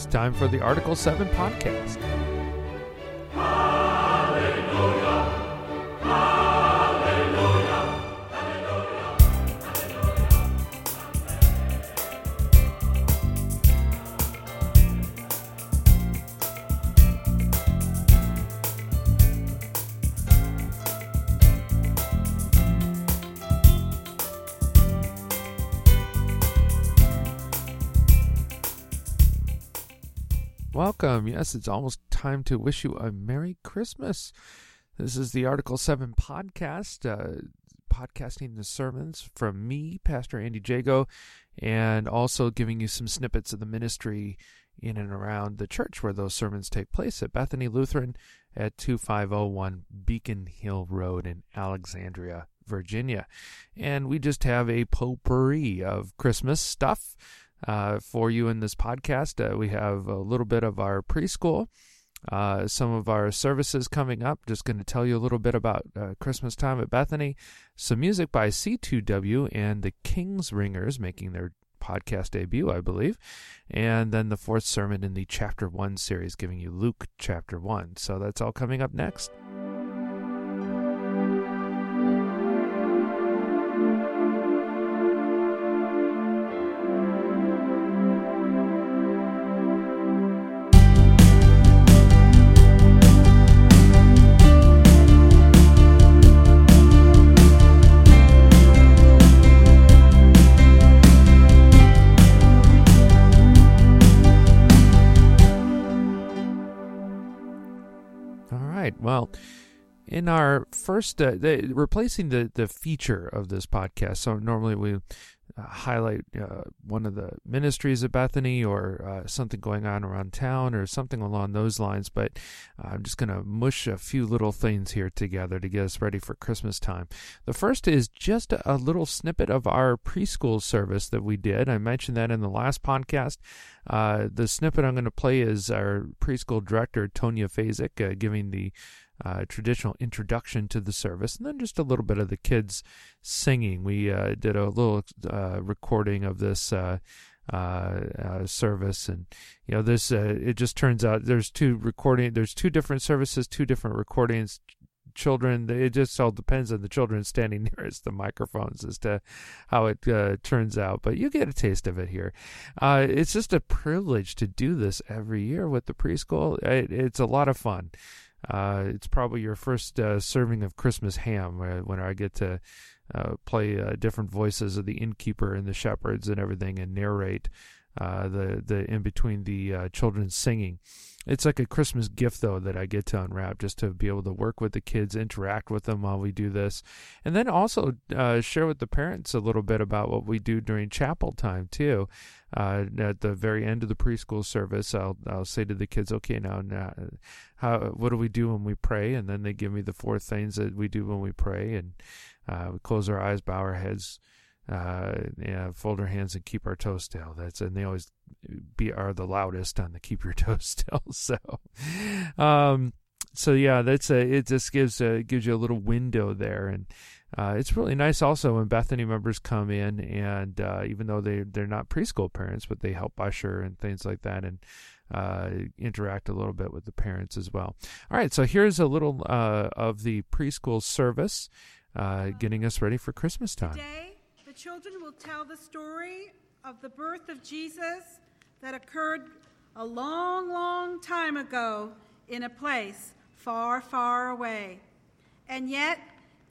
It's time for the Article 7 podcast. Yes, it's almost time to wish you a Merry Christmas. This is the Article 7 podcast, uh, podcasting the sermons from me, Pastor Andy Jago, and also giving you some snippets of the ministry in and around the church where those sermons take place at Bethany Lutheran at 2501 Beacon Hill Road in Alexandria, Virginia. And we just have a potpourri of Christmas stuff uh, for you in this podcast. Uh, we have a little bit of our preschool, uh, some of our services coming up. Just going to tell you a little bit about uh, Christmas time at Bethany, some music by C2W and the King's Ringers making their podcast debut, I believe, and then the fourth sermon in the chapter one series, giving you Luke chapter one. So that's all coming up next. Well, in our first, uh, the, replacing the, the feature of this podcast. So normally we uh, highlight uh, one of the ministries of Bethany or uh, something going on around town or something along those lines. But I'm just going to mush a few little things here together to get us ready for Christmas time. The first is just a, a little snippet of our preschool service that we did. I mentioned that in the last podcast. Uh, the snippet I'm going to play is our preschool director, Tonya Fazik, uh, giving the uh, traditional introduction to the service, and then just a little bit of the kids singing. We uh, did a little uh, recording of this uh, uh, service, and you know, this it just turns out there's two recording, there's two different services, two different recordings. Children, it just all depends on the children standing nearest the microphones as to how it turns out. But you get a taste of it here. it's just a privilege to do this every year with the preschool. It, it's a lot of fun. Uh, it's probably your first uh, serving of Christmas ham when I get to uh, play uh, different voices of the innkeeper and the shepherds and everything and narrate uh, the the in between the uh, children singing. It's like a Christmas gift though that I get to unwrap just to be able to work with the kids, interact with them while we do this, and then also share with the parents a little bit about what we do during chapel time too. Uh, at the very end of the preschool service, I'll I'll say to the kids, "Okay, now, now, how what do we do when we pray?" And then they give me the four things that we do when we pray, and uh, we close our eyes, bow our heads, uh, yeah, fold our hands, and keep our toes still. That's and they always be are the loudest on the keep your toes still. So, um, so yeah, that's a it just gives a, gives you a little window there and uh, it's really nice also when Bethany members come in and uh, even though they they're not preschool parents, but they help usher and things like that and uh, interact a little bit with the parents as well. All right, so here's a little uh, of the preschool service, uh, getting us ready for Christmas time. Today, the children will tell the story of the birth of Jesus that occurred a long, long time ago in a place far, far away. And yet,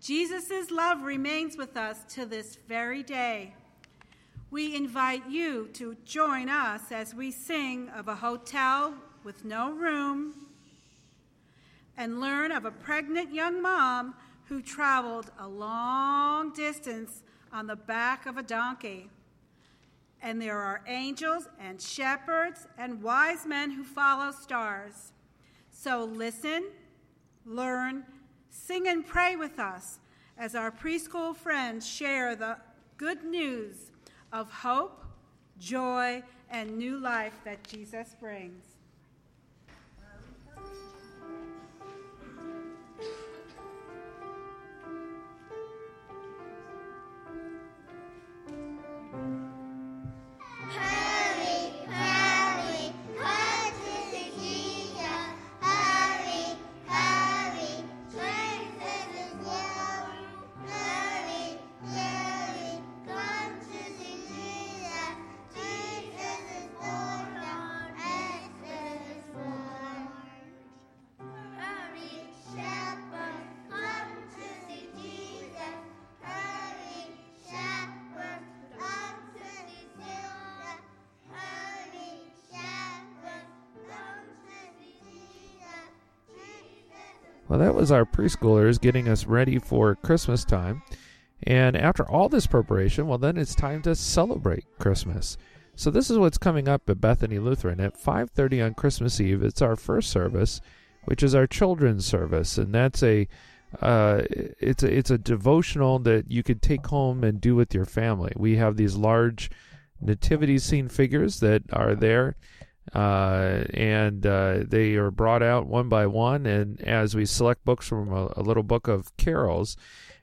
Jesus' love remains with us to this very day. We invite you to join us as we sing of a hotel with no room and learn of a pregnant young mom who traveled a long distance on the back of a donkey. And there are angels and shepherds and wise men who follow stars. So listen, learn, Sing and pray with us as our preschool friends share the good news of hope, joy, and new life that Jesus brings. Well, that was our preschoolers getting us ready for Christmas time. And after all this preparation, well, then it's time to celebrate Christmas. So this is what's coming up at Bethany Lutheran at 5:30 on Christmas Eve. It's our first service, which is our children's service, and that's a uh, it's a it's a devotional that you could take home and do with your family. We have these large nativity scene figures that are there, uh, and uh, they are brought out one by one. And as we select books from a, a little book of carols,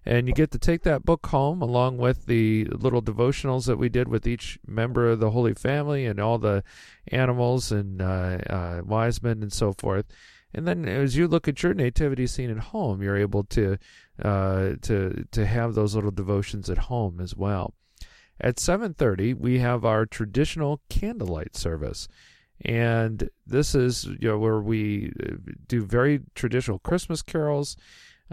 and you get to take that book home along with the little devotionals that we did with each member of the Holy Family and all the animals and uh, uh, wise men and so forth. And then as you look at your nativity scene at home, you're able to uh, to to have those little devotions at home as well. At 7:30, we have our traditional candlelight service. And this is you know where we uh, do very traditional Christmas carols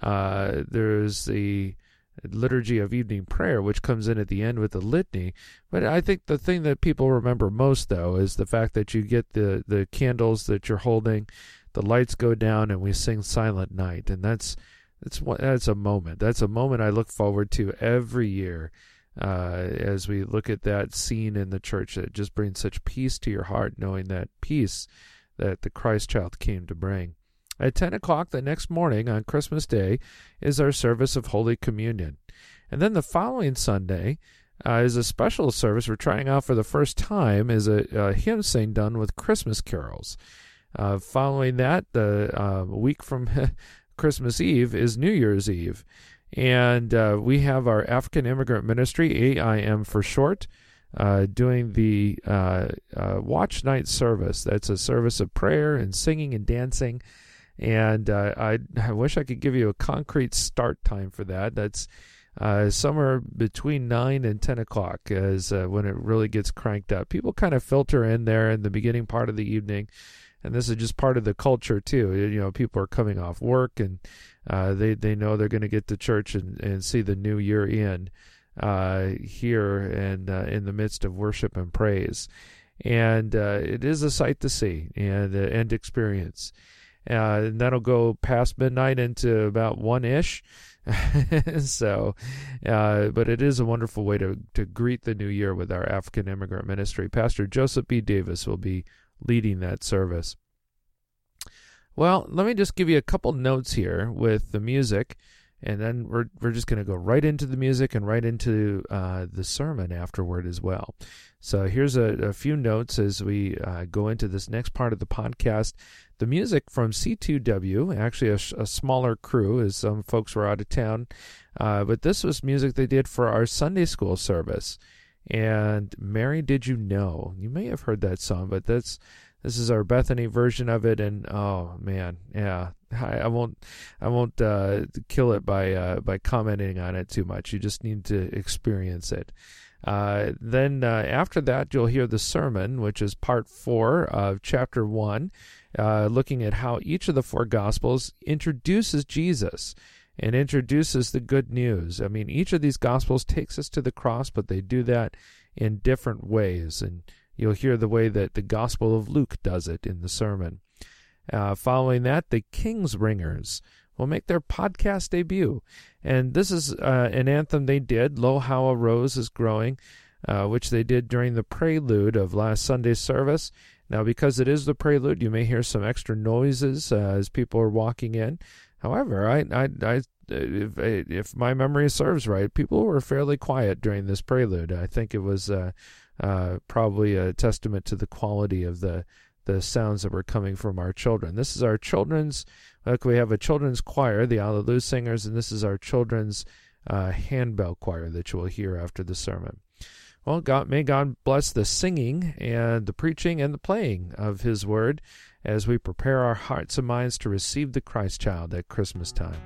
uh, there's the liturgy of evening prayer, which comes in at the end with the litany. But I think the thing that people remember most, though, is the fact that you get the, the candles that you're holding, the lights go down, and we sing Silent Night. And that's that's that's a moment. That's a moment I look forward to every year. Uh, as we look at that scene in the church that just brings such peace to your heart, knowing that peace that the Christ child came to bring. At 10 o'clock the next morning on Christmas Day is our service of Holy Communion. And then the following Sunday uh, is a special service we're trying out for the first time is a, a hymn sing done with Christmas carols. Uh, following that, the uh, week from Christmas Eve is New Year's Eve. And uh, we have our African Immigrant Ministry, AIM for short, uh, doing the uh, uh, Watch Night service. That's a service of prayer and singing and dancing and uh, I, I wish I could give you a concrete start time for that. That's uh, somewhere between nine and ten o'clock is when it really gets cranked up. People kind of filter in there in the beginning part of the evening, and this is just part of the culture too. You know, people are coming off work and uh, they they know they're going to get to church and, and see the new year in uh, here and uh, in the midst of worship and praise. And it is a sight to see and and experience. Uh, and that'll go past midnight into about one ish. so, uh, but it is a wonderful way to, to greet the new year with our African immigrant ministry. Pastor Joseph B. Davis will be leading that service. Well, let me just give you a couple notes here with the music, and then we're we're just going to go right into the music and right into uh, the sermon afterward as well. So here's a, a few notes as we uh, go into this next part of the podcast. The music from C2W, actually a, a smaller crew, as some folks were out of town, uh, but this was music they did for our Sunday school service. And Mary, did you know? You may have heard that song, but that's this is our Bethany version of it, and oh man, yeah, I, I won't, I won't uh, kill it by uh, by commenting on it too much. You just need to experience it. Uh, then uh, after that, you'll hear the sermon, which is part four of chapter one, uh, looking at how each of the four gospels introduces Jesus and introduces the good news. I mean, each of these gospels takes us to the cross, but they do that in different ways, and you'll hear the way that the Gospel of Luke does it in the sermon. Uh, following that, the King's Ringers will make their podcast debut. And this is uh, an anthem they did, Lo How a Rose is Growing, uh, which they did during the prelude of last Sunday's service. Now, because it is the prelude, you may hear some extra noises uh, as people are walking in. However, I, I, I if, if my memory serves right, people were fairly quiet during this prelude. I think it was uh, uh, probably a testament to the quality of the the sounds that were coming from our children. This is our children's. Look, we have a children's choir, the Alleluia Singers, and this is our children's uh, handbell choir that you will hear after the sermon. Well, God, may God bless the singing and the preaching and the playing of His Word as we prepare our hearts and minds to receive the Christ child at Christmas time.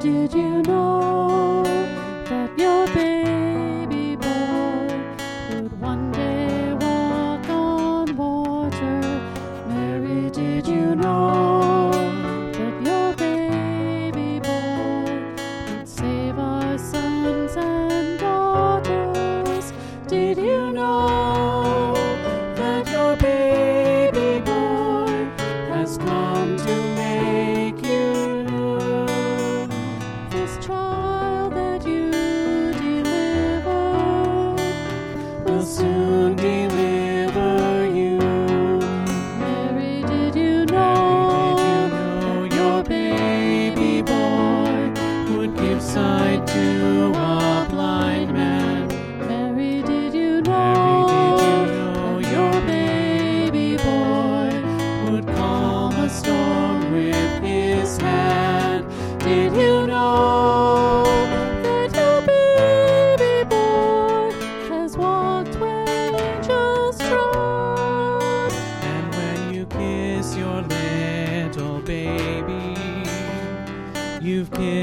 Did you know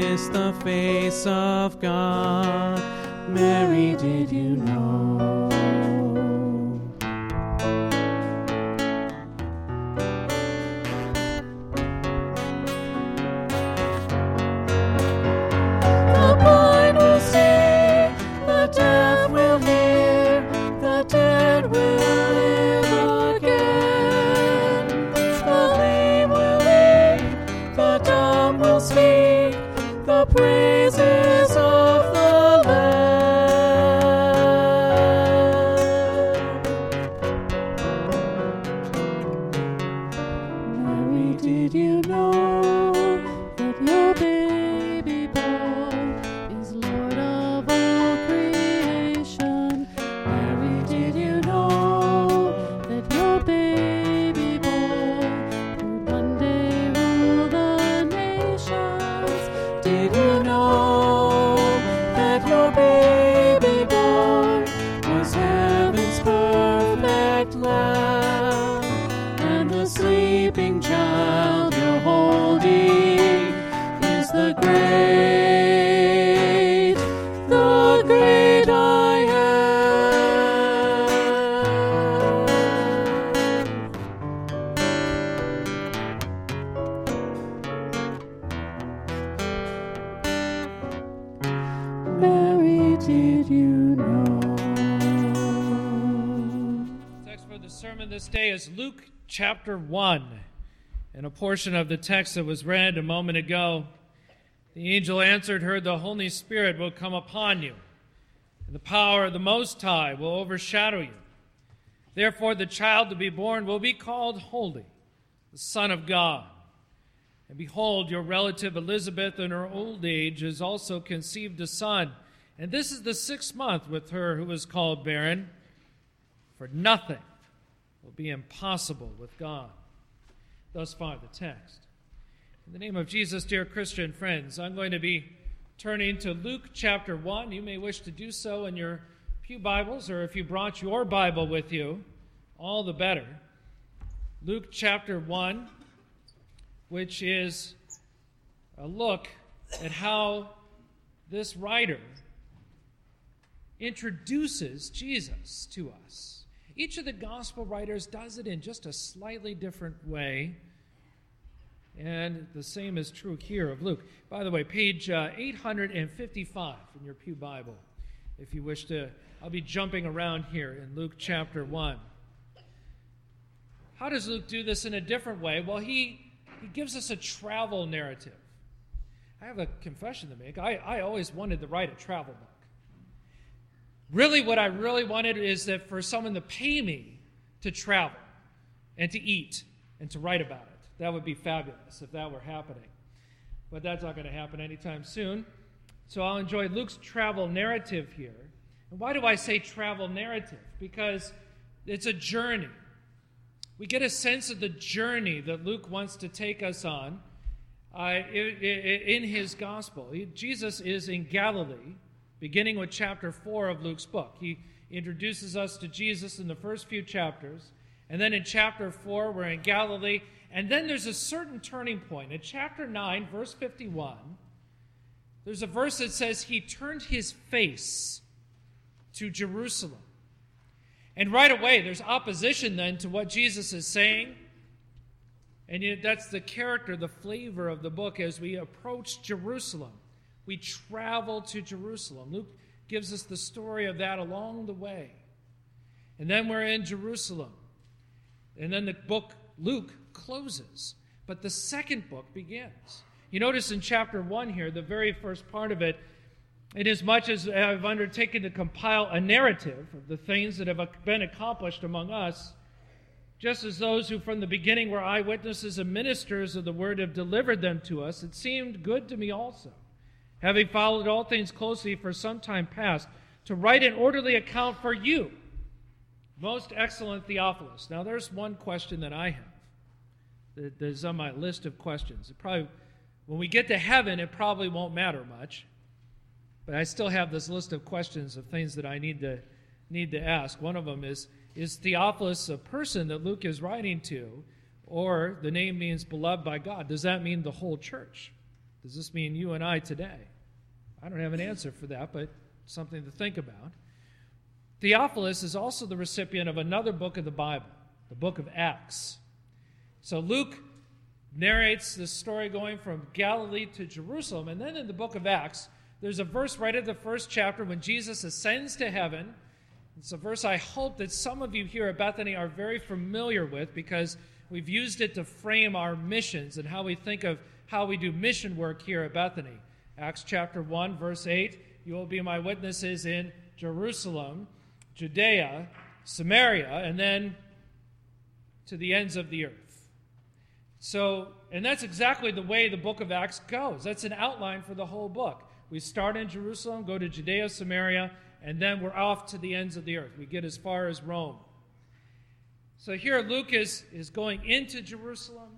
you've the face of God. Mary, did you know? Chapter 1. And a portion of the text that was read a moment ago, the angel answered her, The Holy Spirit will come upon you, and the power of the Most High will overshadow you. Therefore, the child to be born will be called Holy, the Son of God. And behold, your relative Elizabeth in her old age has also conceived a son. And this is the sixth month with her who was called barren. For nothing will be impossible with God. Thus far, the text. In the name of Jesus, dear Christian friends, I'm going to be turning to Luke chapter 1. You may wish to do so in your Pew Bibles, or if you brought your Bible with you, all the better. Luke chapter 1, which is a look at how this writer introduces Jesus to us. Each of the gospel writers does it in just a slightly different way. And the same is true here of Luke. By the way, page uh, 855 in your Pew Bible, if you wish to. I'll be jumping around here in Luke chapter 1. How does Luke do this in a different way? Well, he, he gives us a travel narrative. I have a confession to make. I, I always wanted to write a travel book. Really, what I really wanted is that for someone to pay me to travel and to eat and to write about it. That would be fabulous if that were happening. But that's not going to happen anytime soon. So I'll enjoy Luke's travel narrative here. And why do I say travel narrative? Because it's a journey. We get a sense of the journey that Luke wants to take us on uh, in his gospel. Jesus is in Galilee beginning with chapter 4 of Luke's book. He introduces us to Jesus in the first few chapters. And then in chapter 4, we're in Galilee. And then there's a certain turning point. In chapter 9, verse 51, there's a verse that says, He turned his face to Jerusalem. And right away, there's opposition then to what Jesus is saying. And that's the character, the flavor of the book as we approach Jerusalem. We travel to Jerusalem. Luke gives us the story of that along the way. And then we're in Jerusalem. And then the book, Luke, closes. But the second book begins. You notice in chapter 1 here, the very first part of it, inasmuch as I've undertaken to compile a narrative of the things that have been accomplished among us, just as those who from the beginning were eyewitnesses and ministers of the word have delivered them to us, it seemed good to me also, having followed all things closely for some time past, to write an orderly account for you, most excellent Theophilus. Now, there's one question that I have that is on my list of questions. It probably, when we get to heaven, it probably won't matter much, but I still have this list of questions of things that I need to need to ask. One of them is is Theophilus a person that Luke is writing to, or the name means beloved by God? Does that mean the whole church? Does this mean you and I today? I don't have an answer for that, but something to think about. Theophilus is also the recipient of another book of the Bible, the book of Acts. So Luke narrates this story going from Galilee to Jerusalem, and then in the book of Acts, there's a verse right at the first chapter when Jesus ascends to heaven it's a verse I hope that some of you here at Bethany are very familiar with because we've used it to frame our missions and how we think of how we do mission work here at Bethany. Acts chapter 1, verse 8 You will be my witnesses in Jerusalem, Judea, Samaria, and then to the ends of the earth. So, and that's exactly the way the book of Acts goes. That's an outline for the whole book. We start in Jerusalem, go to Judea, Samaria, and then we're off to the ends of the earth. We get as far as Rome. So here Luke is, is going into Jerusalem,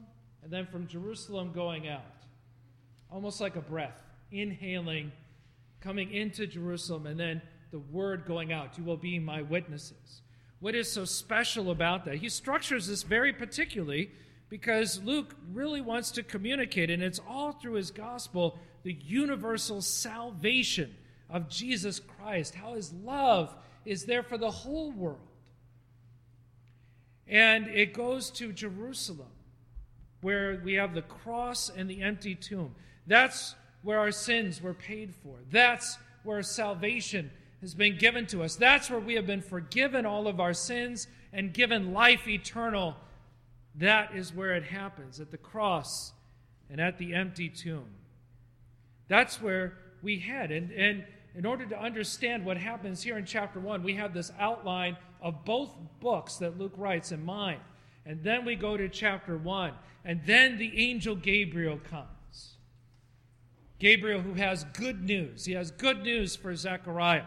and then from Jerusalem going out. Almost like a breath, inhaling, coming into Jerusalem, and then the word going out. You will be my witnesses. What is so special about that? He structures this very particularly because Luke really wants to communicate, and it's all through his gospel, the universal salvation of Jesus Christ, how his love is there for the whole world. And it goes to Jerusalem, where we have the cross and the empty tomb. That's where our sins were paid for. That's where salvation has been given to us. That's where we have been forgiven all of our sins and given life eternal. That is where it happens at the cross and at the empty tomb. That's where we head. And, and in order to understand what happens here in chapter 1, we have this outline of both books that Luke writes in mind. And then we go to chapter 1, and then the angel Gabriel comes. Gabriel, who has good news. He has good news for Zechariah,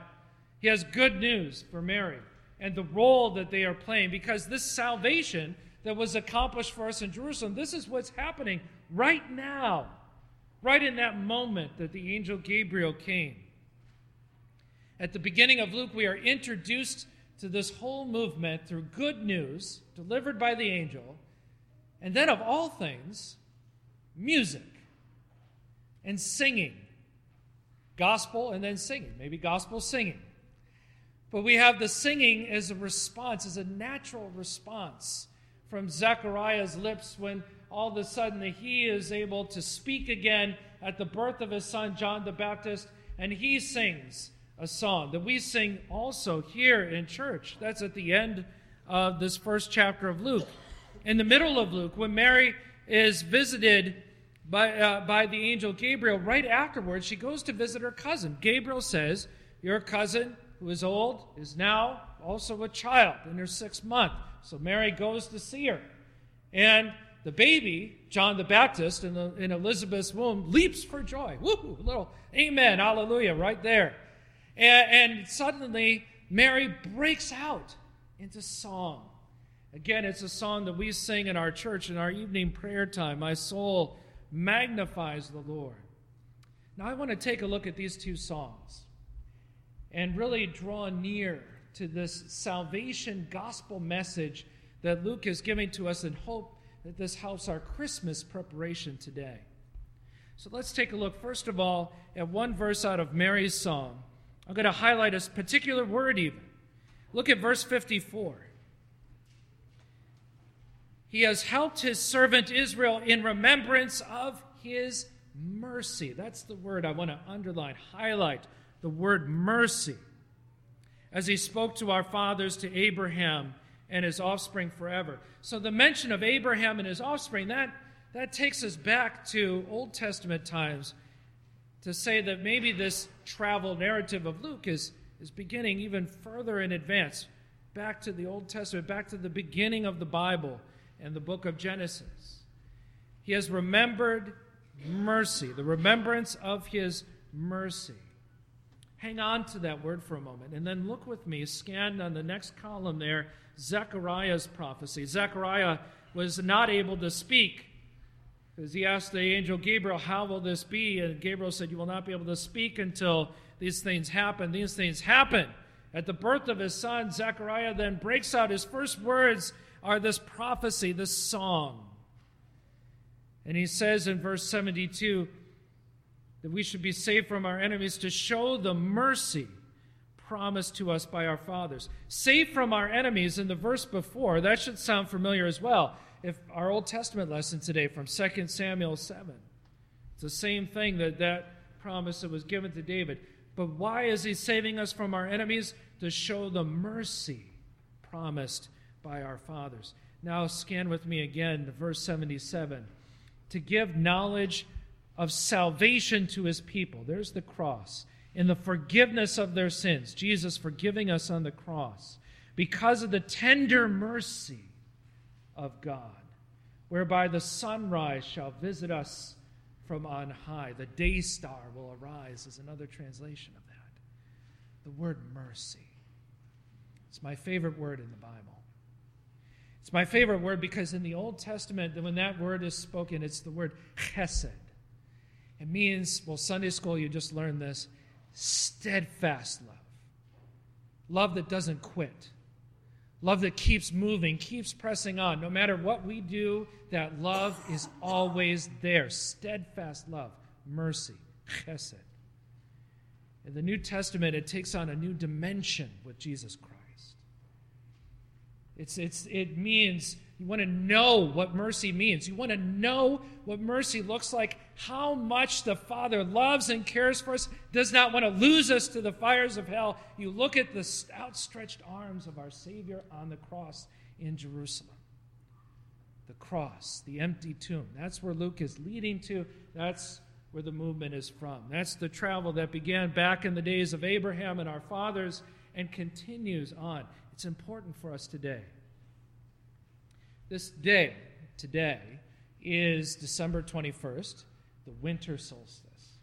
he has good news for Mary and the role that they are playing because this salvation that was accomplished for us in Jerusalem, this is what's happening right now, right in that moment that the angel Gabriel came. At the beginning of Luke, we are introduced to this whole movement through good news delivered by the angel, and then, of all things, music and singing. Gospel and then singing, maybe gospel singing. But we have the singing as a response, as a natural response from Zechariah's lips when all of a sudden he is able to speak again at the birth of his son John the Baptist, and he sings a song that we sing also here in church. That's at the end of this first chapter of Luke. In the middle of Luke, when Mary is visited by, uh, by the angel Gabriel, right afterwards, she goes to visit her cousin. Gabriel says, Your cousin, who is old, is now also a child in her sixth month. So Mary goes to see her. And the baby, John the Baptist, in, the, in Elizabeth's womb, leaps for joy. Woo! Little amen, hallelujah, right there. And, and suddenly, Mary breaks out into song. Again, it's a song that we sing in our church in our evening prayer time. My soul magnifies the Lord. Now, I want to take a look at these two songs and really draw near to this salvation gospel message that Luke is giving to us and hope that this helps our Christmas preparation today. So let's take a look, first of all, at one verse out of Mary's song I'm going to highlight a particular word even. Look at verse 54. He has helped his servant Israel in remembrance of his mercy. That's the word I want to underline, highlight the word mercy. as he spoke to our fathers, to Abraham and his offspring forever. So the mention of Abraham and his offspring, that, that takes us back to Old Testament times to say that maybe this travel narrative of Luke is, is beginning even further in advance, back to the Old Testament, back to the beginning of the Bible and the book of Genesis. He has remembered mercy, the remembrance of his mercy. Hang on to that word for a moment and then look with me, scan on the next column there, Zechariah's prophecy. Zechariah was not able to speak he asked the angel Gabriel, How will this be? And Gabriel said, You will not be able to speak until these things happen. These things happen. At the birth of his son, Zechariah then breaks out. His first words are this prophecy, this song. And he says in verse 72 that we should be saved from our enemies to show the mercy promised to us by our fathers. Saved from our enemies in the verse before, that should sound familiar as well. If our Old Testament lesson today from 2 Samuel 7, it's the same thing that that promise that was given to David. But why is he saving us from our enemies? To show the mercy promised by our fathers. Now scan with me again verse 77. To give knowledge of salvation to his people. There's the cross in the forgiveness of their sins, Jesus forgiving us on the cross, because of the tender mercy of God, whereby the sunrise shall visit us from on high. The day star will arise, is another translation of that. The word mercy. It's my favorite word in the Bible. It's my favorite word because in the Old Testament, when that word is spoken, it's the word chesed. It means, well, Sunday school, you just learned this steadfast love. Love that doesn't quit. Love that keeps moving, keeps pressing on. No matter what we do, that love is always there. Steadfast love, mercy, chesed. In the New Testament, it takes on a new dimension with Jesus Christ. It's, it's, it means you want to know what mercy means. You want to know what mercy looks like, how much the Father loves and cares for us, does not want to lose us to the fires of hell. You look at the outstretched arms of our Savior on the cross in Jerusalem. The cross, the empty tomb. That's where Luke is leading to. That's where the movement is from. That's the travel that began back in the days of Abraham and our fathers and continues on. It's important for us today. This day, today, is December 21st, the winter solstice.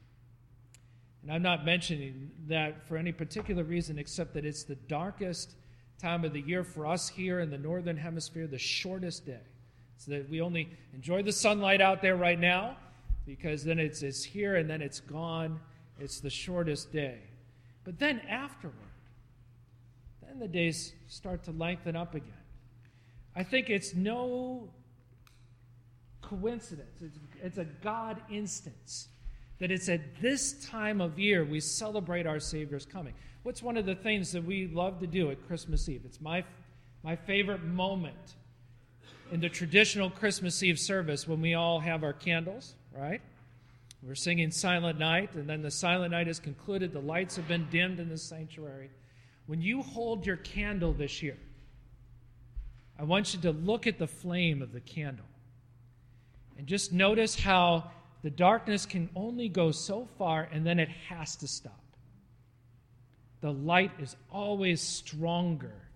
And I'm not mentioning that for any particular reason except that it's the darkest time of the year for us here in the northern hemisphere, the shortest day. So that we only enjoy the sunlight out there right now because then it's, it's here and then it's gone. It's the shortest day. But then afterward, then the days start to lengthen up again. I think it's no coincidence, it's, it's a God instance that it's at this time of year we celebrate our Savior's coming. What's one of the things that we love to do at Christmas Eve? It's my, my favorite moment in the traditional Christmas Eve service when we all have our candles, right? We're singing Silent Night, and then the Silent Night is concluded. The lights have been dimmed in the sanctuary. When you hold your candle this year, I want you to look at the flame of the candle and just notice how the darkness can only go so far and then it has to stop. The light is always stronger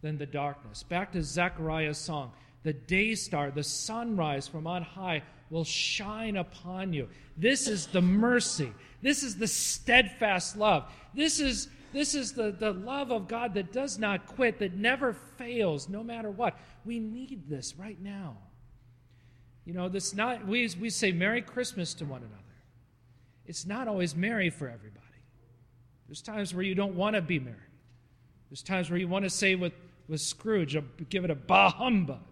than the darkness. Back to Zechariah's song the day star, the sunrise from on high will shine upon you. This is the mercy. This is the steadfast love. This is this is the, the love of God that does not quit, that never fails, no matter what. We need this right now. You know, this not we, we say Merry Christmas to one another. It's not always merry for everybody. There's times where you don't want to be merry. There's times where you want to say with, with Scrooge, give it a bah humbug.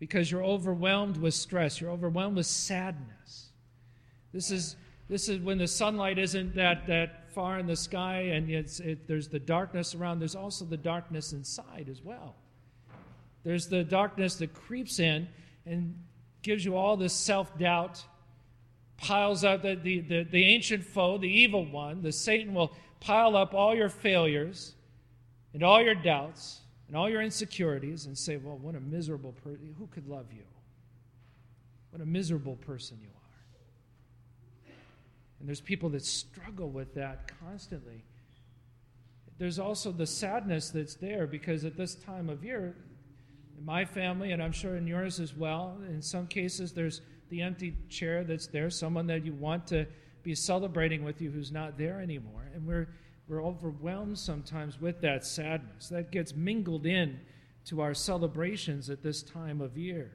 Because you're overwhelmed with stress, you're overwhelmed with sadness. This is this is when the sunlight isn't that, that far in the sky and it, there's the darkness around, there's also the darkness inside as well. There's the darkness that creeps in and gives you all this self doubt, piles up the, the, the, the ancient foe, the evil one, the Satan will pile up all your failures and all your doubts and all your insecurities and say, Well, what a miserable person. Who could love you? What a miserable person you are. And there's people that struggle with that constantly. There's also the sadness that's there because at this time of year, in my family, and I'm sure in yours as well, in some cases, there's the empty chair that's there, someone that you want to be celebrating with you who's not there anymore. And we're, we're overwhelmed sometimes with that sadness. That gets mingled in to our celebrations at this time of year.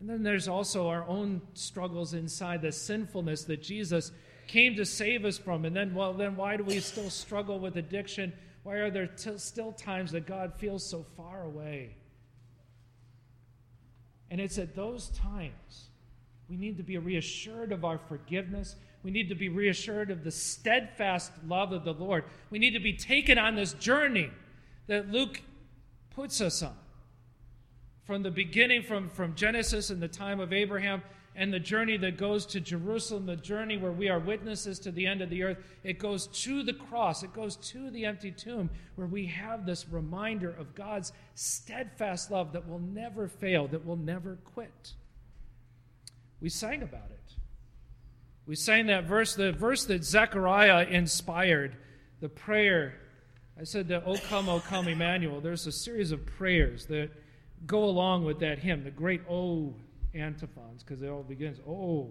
And then there's also our own struggles inside the sinfulness that Jesus came to save us from. And then, well, then why do we still struggle with addiction? Why are there t- still times that God feels so far away? And it's at those times we need to be reassured of our forgiveness. We need to be reassured of the steadfast love of the Lord. We need to be taken on this journey that Luke puts us on. From the beginning, from, from Genesis and the time of Abraham, and the journey that goes to Jerusalem, the journey where we are witnesses to the end of the earth, it goes to the cross, it goes to the empty tomb, where we have this reminder of God's steadfast love that will never fail, that will never quit. We sang about it. We sang that verse, the verse that Zechariah inspired, the prayer. I said that, O come, O come, Emmanuel. There's a series of prayers that go along with that hymn, the great O antiphons, because it all begins, Oh.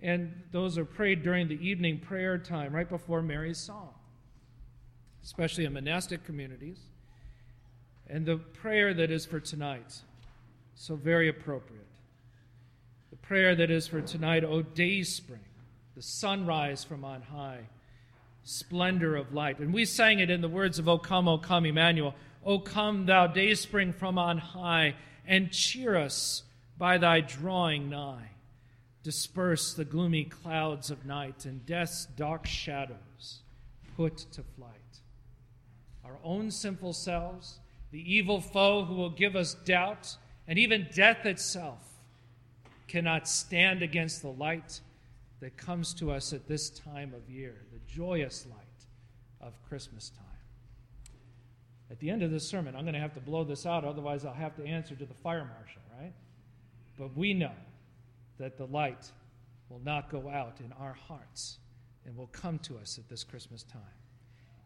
And those are prayed during the evening prayer time, right before Mary's song, especially in monastic communities. And the prayer that is for tonight, so very appropriate. The prayer that is for tonight, O day spring, the sunrise from on high, splendor of light. And we sang it in the words of O come, O come, Emmanuel. O come, thou day spring from on high, and cheer us by thy drawing nigh. Disperse the gloomy clouds of night, and death's dark shadows put to flight. Our own sinful selves, the evil foe who will give us doubt, and even death itself cannot stand against the light that comes to us at this time of year, the joyous light of Christmas time. At the end of this sermon, I'm going to have to blow this out, otherwise, I'll have to answer to the fire marshal, right? But we know that the light will not go out in our hearts and will come to us at this Christmas time.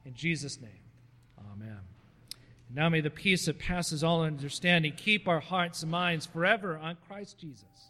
In Jesus' name, amen. Now may the peace that passes all understanding keep our hearts and minds forever on Christ Jesus.